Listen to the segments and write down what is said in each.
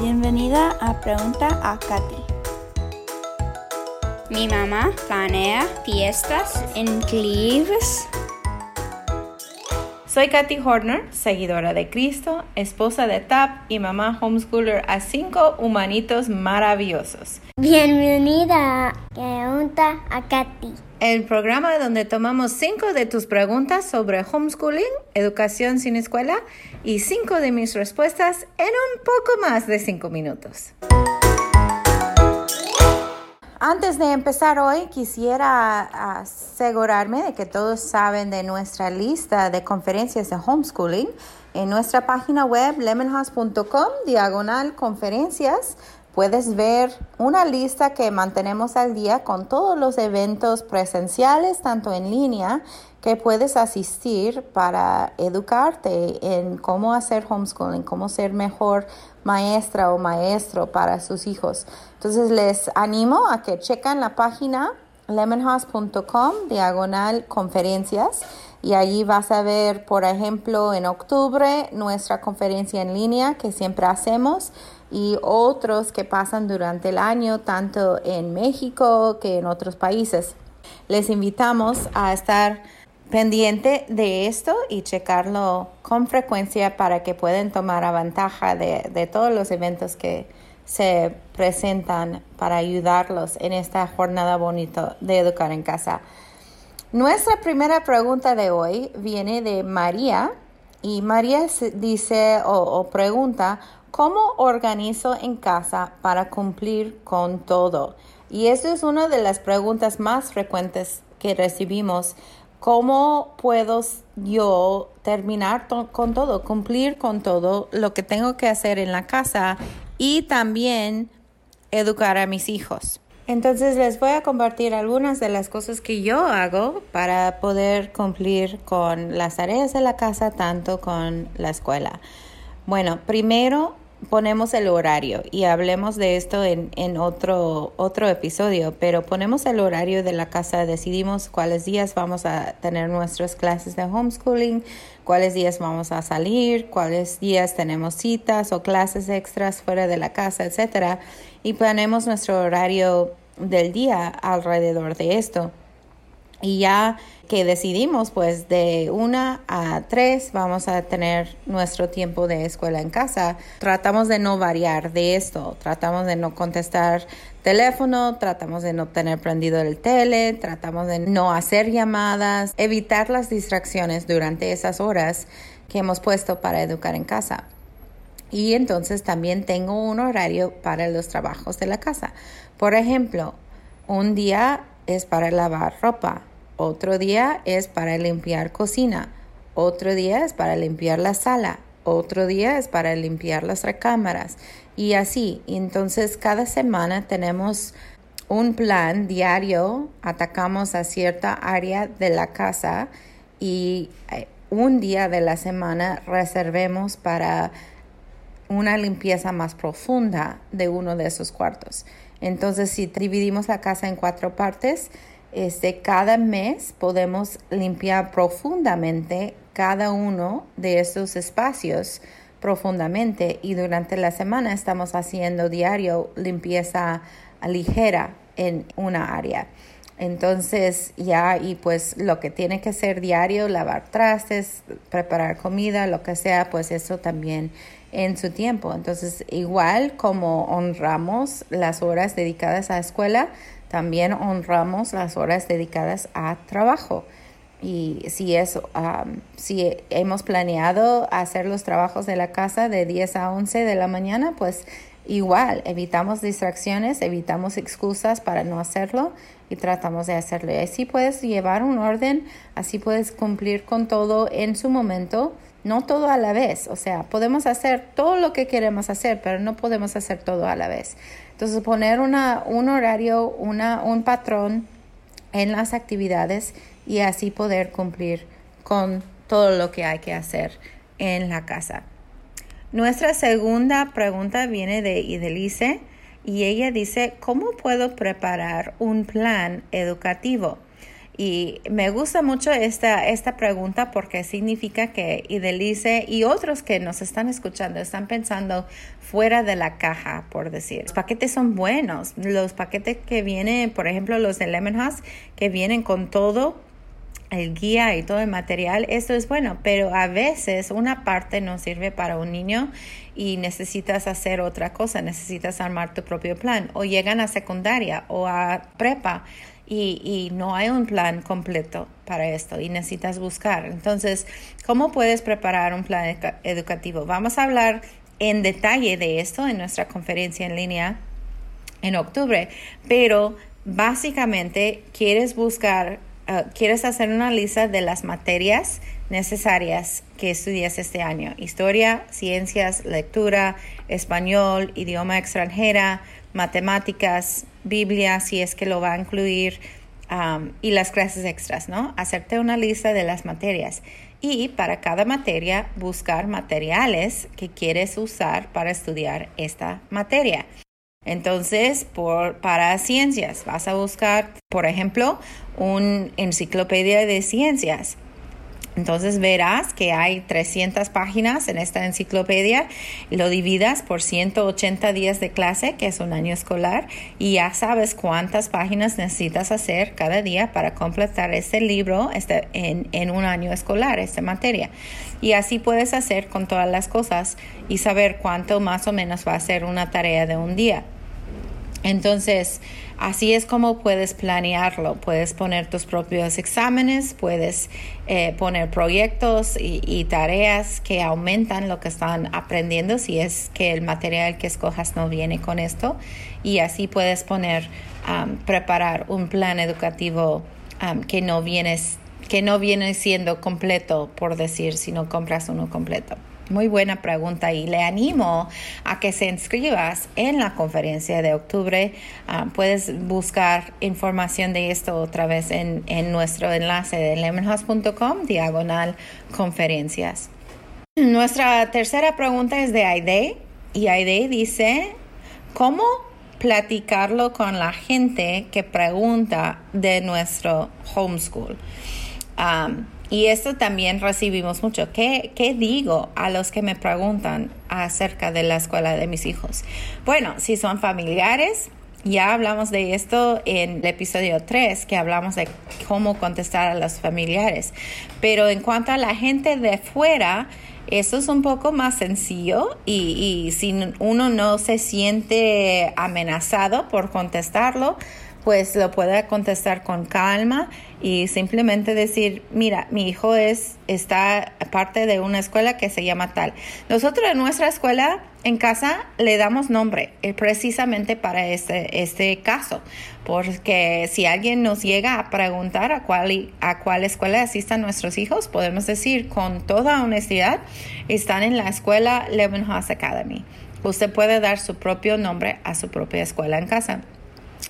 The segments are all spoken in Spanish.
Bienvenida a Pregunta a Katy. Mi mamá planea fiestas increíbles. Soy Katy Horner, seguidora de Cristo, esposa de TAP y mamá homeschooler a cinco humanitos maravillosos. Bienvenida a Pregunta a Katy. El programa donde tomamos cinco de tus preguntas sobre homeschooling, educación sin escuela y cinco de mis respuestas en un poco más de cinco minutos. Antes de empezar hoy, quisiera asegurarme de que todos saben de nuestra lista de conferencias de homeschooling. En nuestra página web lemonhouse.com, diagonal conferencias, puedes ver una lista que mantenemos al día con todos los eventos presenciales, tanto en línea, que puedes asistir para educarte en cómo hacer homeschooling, cómo ser mejor maestra o maestro para sus hijos. Entonces les animo a que chequen la página lemonhouse.com diagonal conferencias y allí vas a ver, por ejemplo, en octubre nuestra conferencia en línea que siempre hacemos y otros que pasan durante el año, tanto en México que en otros países. Les invitamos a estar pendiente de esto y checarlo con frecuencia para que puedan tomar ventaja de, de todos los eventos que se presentan para ayudarlos en esta jornada bonita de educar en casa. Nuestra primera pregunta de hoy viene de María y María dice o, o pregunta, ¿cómo organizo en casa para cumplir con todo? Y eso es una de las preguntas más frecuentes que recibimos ¿Cómo puedo yo terminar con todo, cumplir con todo lo que tengo que hacer en la casa y también educar a mis hijos? Entonces les voy a compartir algunas de las cosas que yo hago para poder cumplir con las tareas de la casa, tanto con la escuela. Bueno, primero ponemos el horario y hablemos de esto en, en, otro, otro episodio, pero ponemos el horario de la casa, decidimos cuáles días vamos a tener nuestras clases de homeschooling, cuáles días vamos a salir, cuáles días tenemos citas o clases extras fuera de la casa, etcétera, y ponemos nuestro horario del día alrededor de esto. Y ya que decidimos, pues de una a tres vamos a tener nuestro tiempo de escuela en casa. Tratamos de no variar de esto, tratamos de no contestar teléfono, tratamos de no tener prendido el tele, tratamos de no hacer llamadas, evitar las distracciones durante esas horas que hemos puesto para educar en casa. Y entonces también tengo un horario para los trabajos de la casa. Por ejemplo, un día es para lavar ropa, otro día es para limpiar cocina, otro día es para limpiar la sala, otro día es para limpiar las recámaras y así. Entonces cada semana tenemos un plan diario, atacamos a cierta área de la casa y eh, un día de la semana reservemos para una limpieza más profunda de uno de esos cuartos. Entonces, si dividimos la casa en cuatro partes, este, cada mes podemos limpiar profundamente cada uno de esos espacios profundamente y durante la semana estamos haciendo diario limpieza ligera en una área. Entonces ya y pues lo que tiene que ser diario, lavar trastes, preparar comida, lo que sea, pues eso también en su tiempo. Entonces igual como honramos las horas dedicadas a la escuela, también honramos las horas dedicadas a trabajo. Y si, es, si hemos planeado hacer los trabajos de la casa de 10 a 11 de la mañana, pues igual evitamos distracciones, evitamos excusas para no hacerlo y tratamos de hacerlo. Y así puedes llevar un orden, así puedes cumplir con todo en su momento, no todo a la vez. O sea, podemos hacer todo lo que queremos hacer, pero no podemos hacer todo a la vez. Entonces, poner una, un horario, una, un patrón en las actividades y así poder cumplir con todo lo que hay que hacer en la casa. Nuestra segunda pregunta viene de Idelice y ella dice, ¿cómo puedo preparar un plan educativo? Y me gusta mucho esta, esta pregunta porque significa que Idelice y otros que nos están escuchando están pensando fuera de la caja, por decir. Los paquetes son buenos. Los paquetes que vienen, por ejemplo, los de Lemon House, que vienen con todo el guía y todo el material, esto es bueno, pero a veces una parte no sirve para un niño y necesitas hacer otra cosa, necesitas armar tu propio plan o llegan a secundaria o a prepa y, y no hay un plan completo para esto y necesitas buscar. Entonces, ¿cómo puedes preparar un plan educativo? Vamos a hablar en detalle de esto en nuestra conferencia en línea en octubre, pero básicamente quieres buscar Ah, quieres hacer una lista de las materias necesarias que estudias este año. Historia, ciencias, lectura, español, idioma extranjera, matemáticas, Biblia, si es que lo va a incluir, y las clases extras, ¿no? Hacerte una lista de las materias. Y para cada materia, buscar materiales que quieres usar para estudiar esta materia. Entonces, por, para ciencias, vas a buscar, por ejemplo, una enciclopedia de ciencias. Entonces verás que hay 300 páginas en esta enciclopedia, lo dividas por 180 días de clase, que es un año escolar, y ya sabes cuántas páginas necesitas hacer cada día para completar este libro este, en, en un año escolar, esta materia. Y así puedes hacer con todas las cosas y saber cuánto más o menos va a ser una tarea de un día. Entonces, así es como puedes planearlo. Puedes poner tus propios exámenes, puedes eh, poner proyectos y, tareas que aumentan lo que están aprendiendo si es que el material que escojas no viene con esto. Y así puedes poner, preparar un plan educativo que no que no viene siendo completo, por decir, si no compras uno completo. Muy buena pregunta y le animo a que se inscribas en la conferencia de octubre. Ah, puedes buscar información de esto otra vez en, nuestro enlace de lemonhouse.com diagonal conferencias. Nuestra tercera pregunta es de Aide y Aide dice, ¿cómo platicarlo con la gente que pregunta de nuestro homeschool? Ah, y esto también recibimos mucho. ¿Qué, ¿Qué, digo a los que me preguntan acerca de la escuela de mis hijos? Bueno, si son familiares, ya hablamos de esto en el episodio 3, que hablamos de cómo contestar a los familiares. Pero en cuanto a la gente de fuera, eso es un poco más sencillo y, y si uno no se siente amenazado por contestarlo, pues lo puede contestar con calma y simplemente decir, mira, mi hijo es, está parte de una escuela que se llama tal. Nosotros en nuestra escuela en casa le damos nombre eh, precisamente para este, este caso, porque si alguien nos llega a preguntar a cuál, a cuál escuela asistan nuestros hijos, podemos decir con toda honestidad, están en la escuela Levenhaus Academy. Usted puede dar su propio nombre a su propia escuela en casa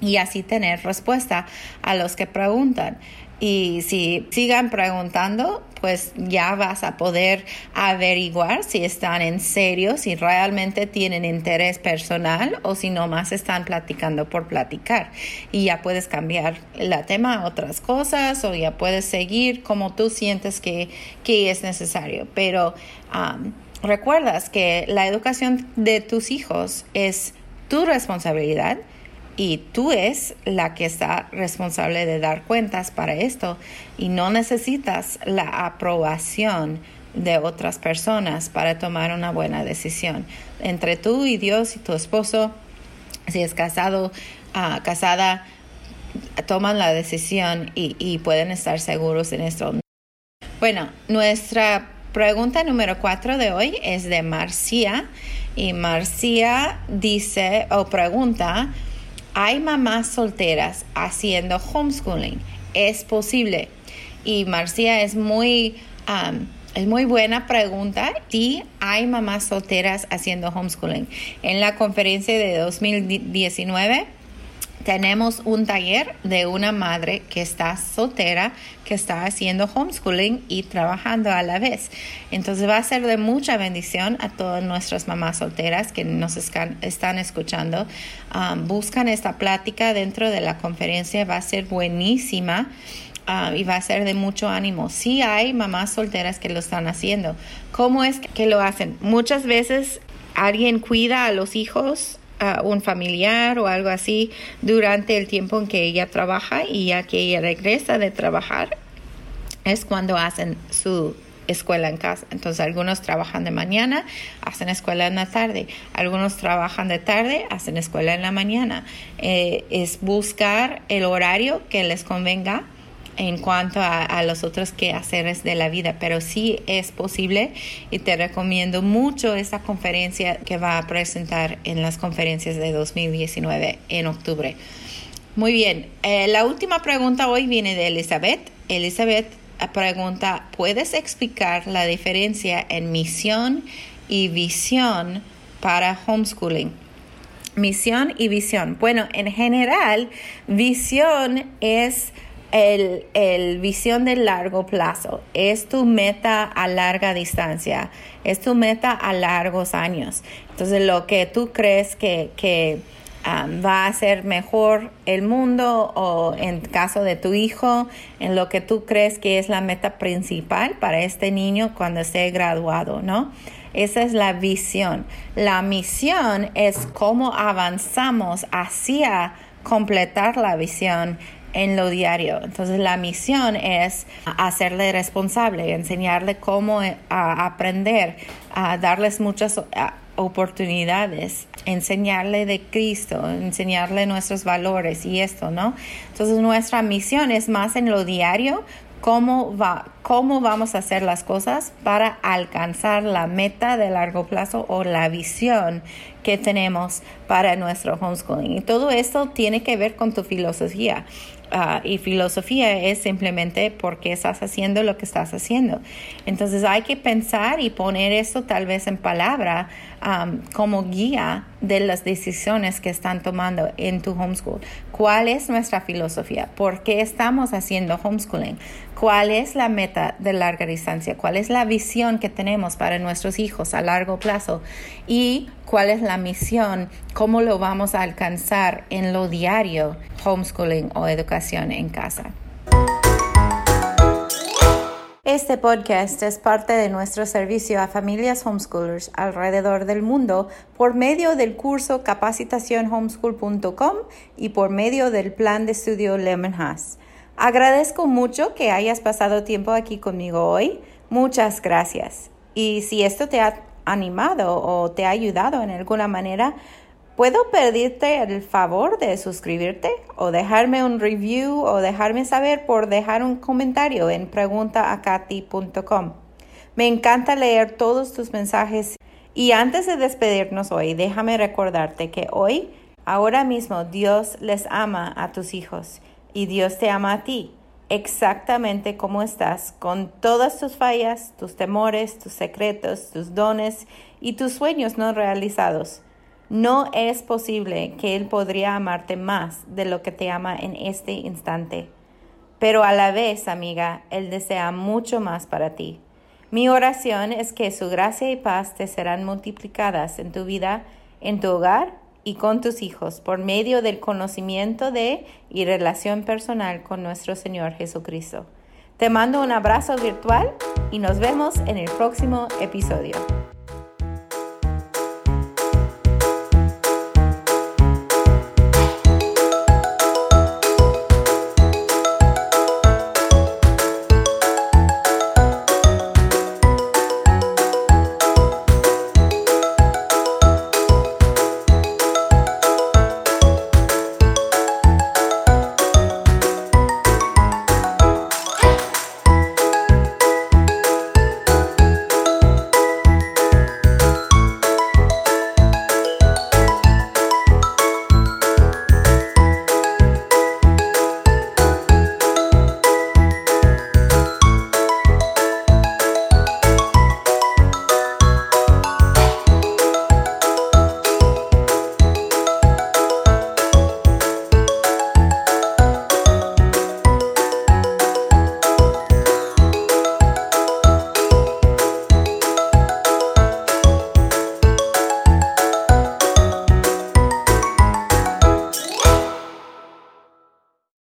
y así tener respuesta a los que preguntan. Y si sigan preguntando, pues ya vas a poder averiguar si están en serio, si realmente tienen interés personal o si nomás están platicando por platicar. Y ya puedes cambiar la tema a otras cosas o ya puedes seguir como tú sientes que, que es necesario. Pero um, recuerdas que la educación de tus hijos es tu responsabilidad y tú es la que está responsable de dar cuentas para esto y no necesitas la aprobación de otras personas para tomar una buena decisión. Entre tú y Dios y tu esposo, si es casado, uh, casada, toman la decisión y, y pueden estar seguros en esto. Bueno, nuestra pregunta número cuatro de hoy es de Marcia y Marcia dice o pregunta, hay mamás solteras haciendo homeschooling. Es posible. Y Marcia es muy, es muy buena pregunta. Sí, hay mamás solteras haciendo homeschooling. En la conferencia de 2019 tenemos un taller de una madre que está soltera, que está haciendo homeschooling y trabajando a la vez. Entonces va a ser de mucha bendición a todas nuestras mamás solteras que nos están, escuchando. Um, buscan esta plática dentro de la conferencia, va a ser buenísima. ah, y va a ser de mucho ánimo. Sí hay mamás solteras que lo están haciendo. ¿Cómo es que lo hacen? Muchas veces alguien cuida a los hijos a un familiar o algo así durante el tiempo en que ella trabaja y ya que ella regresa de trabajar es cuando hacen su escuela en casa. Entonces algunos trabajan de mañana, hacen escuela en la tarde, algunos trabajan de tarde, hacen escuela en la mañana. Eh, es buscar el horario que les convenga en cuanto a, los otros quehaceres de la vida, pero sí es posible y te recomiendo mucho esta conferencia que va a presentar en las conferencias de 2019 en octubre. Muy bien, eh, la última pregunta hoy viene de Elizabeth. Elizabeth pregunta, ¿puedes explicar la diferencia en misión y visión para homeschooling? Misión y visión. Bueno, en general, visión es el, el, visión de largo plazo. Es tu meta a larga distancia. Es tu meta a largos años. Entonces, lo que tú crees que, que va a ser mejor el mundo o en caso de tu hijo, en lo que tú crees que es la meta principal para este niño cuando esté graduado, ¿no? Esa es la visión. La misión es cómo avanzamos hacia completar la visión en lo diario. Entonces la misión es hacerle responsable, enseñarle cómo eh, aprender, a darles muchas oportunidades, enseñarle de Cristo, enseñarle nuestros valores y esto, ¿no? Entonces nuestra misión es más en lo diario, cómo, va, cómo vamos a hacer las cosas para alcanzar la meta de largo plazo o la visión que tenemos para nuestro homeschooling. Y todo esto tiene que ver con tu filosofía. Ah, y filosofía es simplemente porque estás haciendo lo que estás haciendo. Entonces hay que pensar y poner esto tal vez en palabra como guía de las decisiones que están tomando en tu homeschool. ¿Cuál es nuestra filosofía? ¿Por qué estamos haciendo homeschooling? ¿Cuál es la meta de larga distancia? ¿Cuál es la visión que tenemos para nuestros hijos a largo plazo? Y cuál es la misión, cómo lo vamos a alcanzar en lo diario, homeschooling o educación en casa. Este podcast es parte de nuestro servicio a familias homeschoolers alrededor del mundo por medio del curso capacitacionhomeschool.com y por medio del plan de estudio Lemon Agradezco mucho que hayas pasado tiempo aquí conmigo hoy. Muchas gracias. Y si esto te ha animado o te ha ayudado en alguna manera, ¿puedo pedirte el favor de suscribirte o dejarme un review o dejarme saber por dejar un comentario en preguntaacati.com? Me encanta leer todos tus mensajes y antes de despedirnos hoy, déjame recordarte que hoy, ahora mismo, Dios les ama a tus hijos y Dios te ama a ti exactamente como estás, con todas tus fallas, tus temores, tus secretos, tus dones y tus sueños no realizados. No es posible que Él podría amarte más de lo que te ama en este instante. Pero a la vez, amiga, Él desea mucho más para ti. Mi oración es que su gracia y paz te serán multiplicadas en tu vida, en tu hogar y con tus hijos por medio del conocimiento de y relación personal con nuestro Señor Jesucristo. Te mando un abrazo virtual y nos vemos en el próximo episodio.